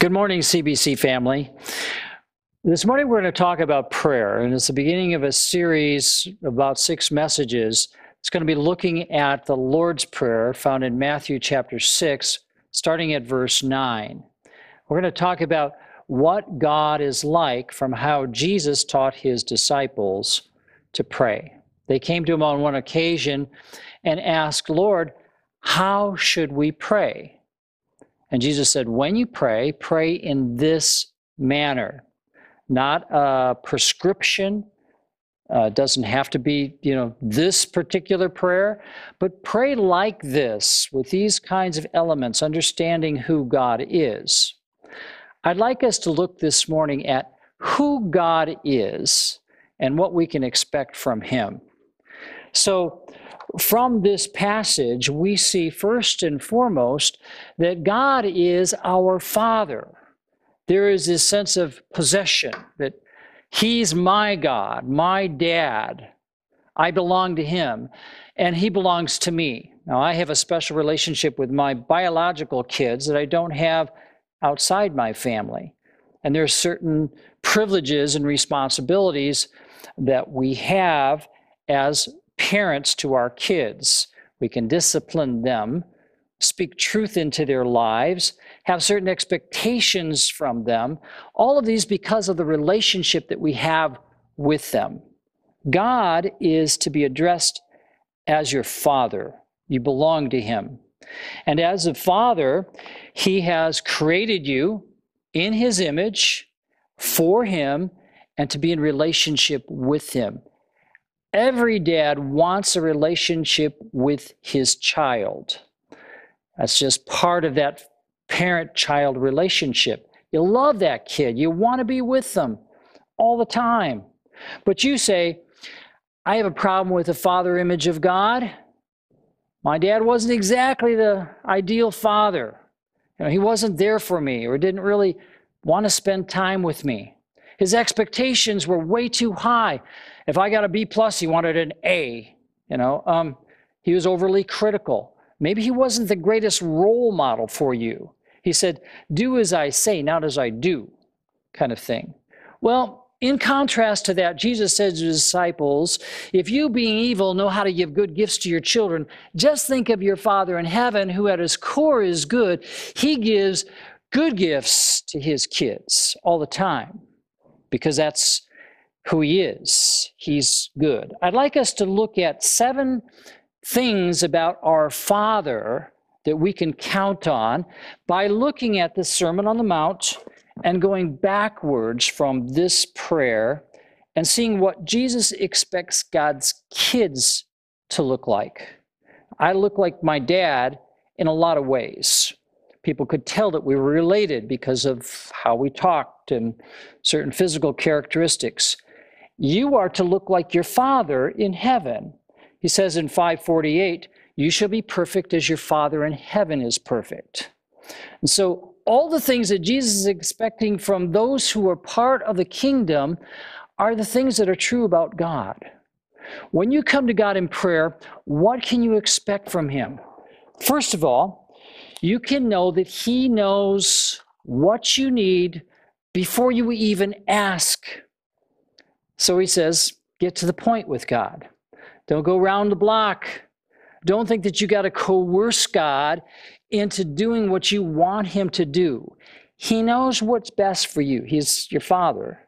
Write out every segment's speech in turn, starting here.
Good morning, CBC family. This morning we're going to talk about prayer, and it's the beginning of a series about six messages. It's going to be looking at the Lord's Prayer found in Matthew chapter 6, starting at verse 9. We're going to talk about what God is like from how Jesus taught his disciples to pray. They came to him on one occasion and asked, Lord, how should we pray? And Jesus said, When you pray, pray in this manner, not a prescription. Uh, doesn't have to be, you know, this particular prayer, but pray like this with these kinds of elements, understanding who God is. I'd like us to look this morning at who God is and what we can expect from Him. So, from this passage, we see first and foremost that God is our Father. There is this sense of possession that He's my God, my dad. I belong to Him, and He belongs to me. Now, I have a special relationship with my biological kids that I don't have outside my family. And there are certain privileges and responsibilities that we have as parents to our kids. We can discipline them, speak truth into their lives, have certain expectations from them. All of these because of the relationship that we have with them. God is to be addressed as your father. You belong to him. And as a father, he has created you in his image for him and to be in relationship with him. Every dad wants a relationship with his child. That's just part of that parent child relationship. You love that kid, you want to be with them all the time. But you say, I have a problem with the father image of God. My dad wasn't exactly the ideal father. You know, he wasn't there for me or didn't really want to spend time with me. His expectations were way too high. If I got a B plus, he wanted an A. You know, um, he was overly critical. Maybe he wasn't the greatest role model for you. He said, "Do as I say, not as I do," kind of thing. Well, in contrast to that, Jesus said to his disciples, If you, being evil, know how to give good gifts to your children, just think of your Father in heaven, who at his core is good. He gives good gifts to his kids all the time because that's who he is. He's good. I'd like us to look at seven things about our Father that we can count on by looking at the Sermon on the Mount and going backwards from this prayer and seeing what Jesus expects God's kids to look like. I look like my dad in a lot of ways people could tell that we were related because of how we talked and certain physical characteristics. You are to look like your Father in heaven. He says in 548, You shall be perfect as your Father in heaven is perfect. And so, all the things that Jesus is expecting from those who are part of the kingdom are the things that are true about God. When you come to God in prayer, what can you expect from Him? First of all, you can know that He knows what you need before you even ask. So He says, get to the point with God. Don't go around the block. Don't think that you got to coerce God into doing what you want Him to do. He knows what's best for you. He's your Father.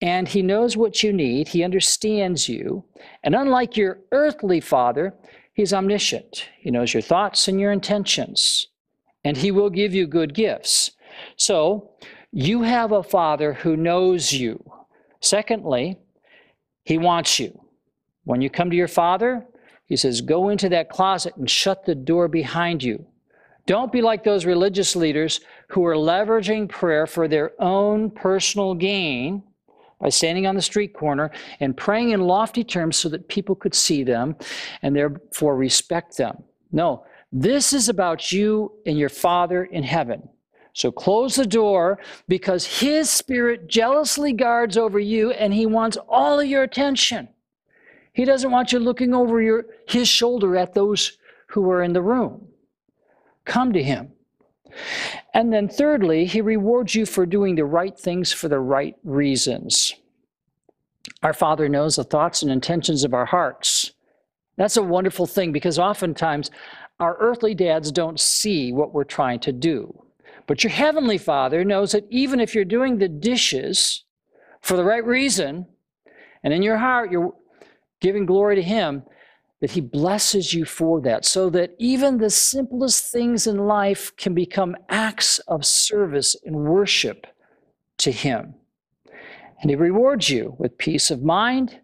And He knows what you need. He understands you. And unlike your earthly Father, He's omniscient. He knows your thoughts and your intentions and he will give you good gifts. So you have a father who knows you. Secondly, he wants you. When you come to your father, he says, go into that closet and shut the door behind you. Don't be like those religious leaders who are leveraging prayer for their own personal gain by standing on the street corner and praying in lofty terms so that people could see them and therefore respect them. No, this is about you and your Father in heaven. So close the door because His Spirit jealously guards over you and He wants all of your attention. He doesn't want you looking over your, His shoulder at those who are in the room. Come to Him. And then, thirdly, he rewards you for doing the right things for the right reasons. Our Father knows the thoughts and intentions of our hearts. That's a wonderful thing because oftentimes our earthly dads don't see what we're trying to do. But your heavenly Father knows that even if you're doing the dishes for the right reason, and in your heart you're giving glory to Him, that He blesses you for that, so that even the simplest things in life can become acts of service and worship to Him. And He rewards you with peace of mind,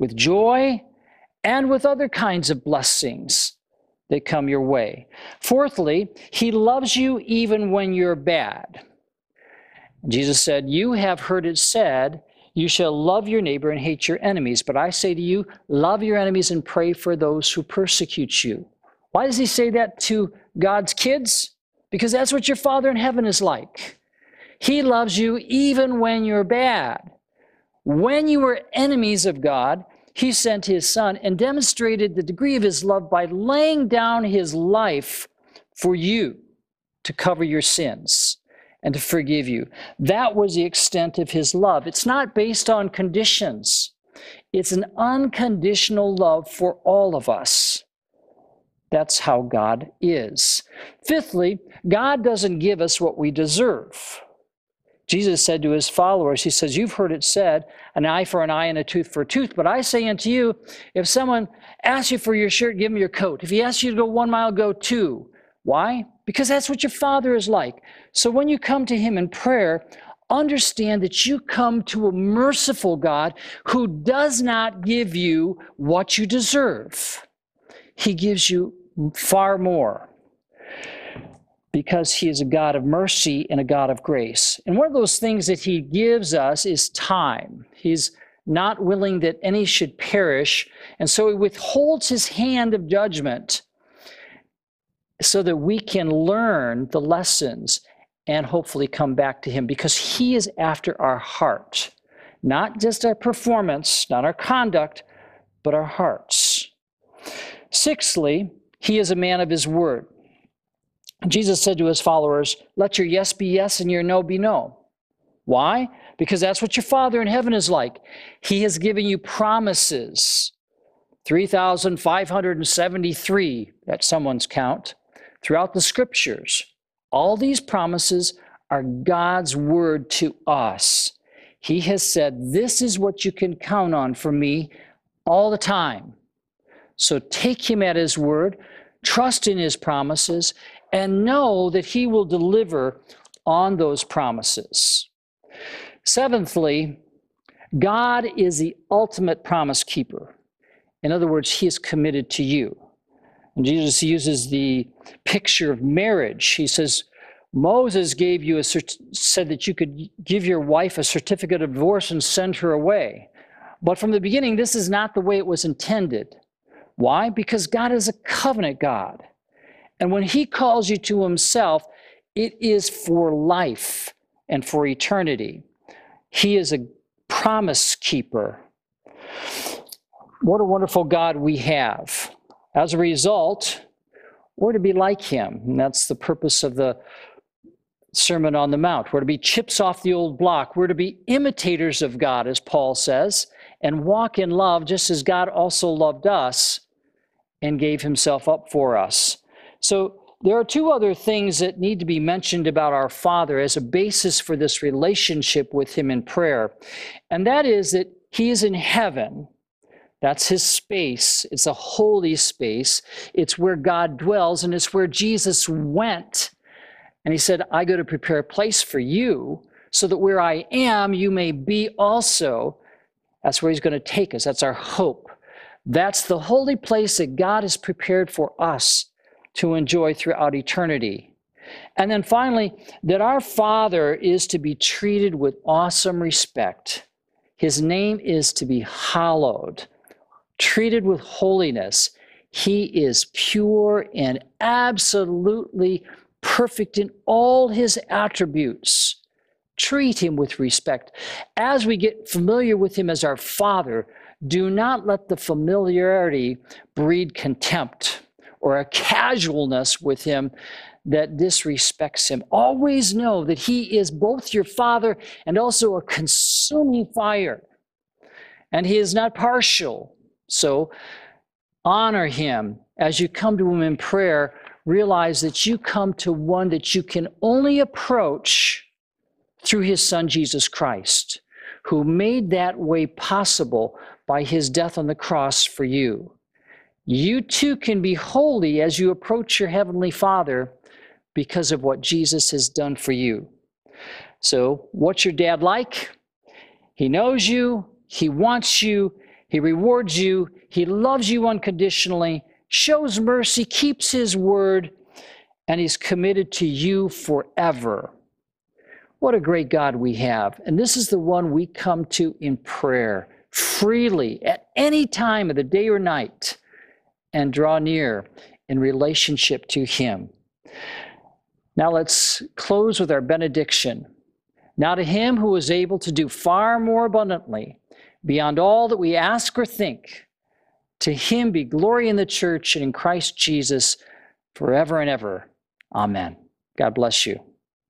with joy, and with other kinds of blessings that come your way. Fourthly, He loves you even when you're bad. Jesus said, You have heard it said, you shall love your neighbor and hate your enemies. But I say to you, love your enemies and pray for those who persecute you. Why does he say that to God's kids? Because that's what your Father in heaven is like. He loves you even when you're bad. When you were enemies of God, he sent his son and demonstrated the degree of his love by laying down his life for you to cover your sins and to forgive you. That was the extent of his love. It's not based on conditions, it's an unconditional love for all of us. That's how God is. Fifthly, God doesn't give us what we deserve. Jesus said to his followers, He says, You've heard it said, an eye for an eye and a tooth for a tooth. But I say unto you, if someone asks you for your shirt, give him your coat. If he asks you to go one mile, go two. Why? Because that's what your Father is like. So when you come to Him in prayer, understand that you come to a merciful God who does not give you what you deserve. He gives you far more because He is a God of mercy and a God of grace. And one of those things that He gives us is time. He's not willing that any should perish, and so He withholds His hand of judgment so that we can learn the lessons and hopefully come back to Him because He is after our heart, not just our performance, not our conduct, but our hearts. Sixthly, He is a man of His word. Jesus said to His followers, Let your yes be yes and your no be no. Why? Because that's what your Father in heaven is like. He has given you promises 3,573 at someone's count throughout the scriptures. All these promises are God's word to us. He has said, This is what you can count on from me all the time. So take him at his word, trust in his promises, and know that he will deliver on those promises. Seventhly, God is the ultimate promise keeper. In other words, he is committed to you. And Jesus uses the picture of marriage. He says, Moses gave you a cert- said that you could give your wife a certificate of divorce and send her away. But from the beginning, this is not the way it was intended. Why? Because God is a covenant God. And when He calls you to Himself, it is for life and for eternity. He is a promise keeper. What a wonderful God we have. As a result, we're to be like him. And that's the purpose of the Sermon on the Mount. We're to be chips off the old block. We're to be imitators of God, as Paul says, and walk in love just as God also loved us and gave himself up for us. So there are two other things that need to be mentioned about our Father as a basis for this relationship with him in prayer. And that is that he is in heaven that's his space. It's a holy space. It's where God dwells, and it's where Jesus went. And he said, I go to prepare a place for you so that where I am, you may be also. That's where he's going to take us. That's our hope. That's the holy place that God has prepared for us to enjoy throughout eternity. And then finally, that our Father is to be treated with awesome respect. His name is to be hallowed treated with holiness. He is pure and absolutely perfect in all his attributes. Treat him with respect. As we get familiar with him as our Father, do not let the familiarity breed contempt or a casualness with him that disrespects him. Always know that he is both your father and also a consuming fire. And he is not partial. So honor him as you come to him in prayer. Realize that you come to one that you can only approach through his son, Jesus Christ, who made that way possible by his death on the cross for you. You too can be holy as you approach your heavenly Father because of what Jesus has done for you. So, what's your dad like? He knows you, he wants you, he rewards you, he loves you unconditionally, shows mercy, keeps his word, and he's committed to you forever. What a great God we have. And this is the one we come to in prayer freely at any time of the day or night and draw near in relationship to him. Now let's close with our benediction. Now to him who is able to do far more abundantly beyond all that we ask or think, to him be glory in the church and in Christ Jesus forever and ever. Amen. God bless you.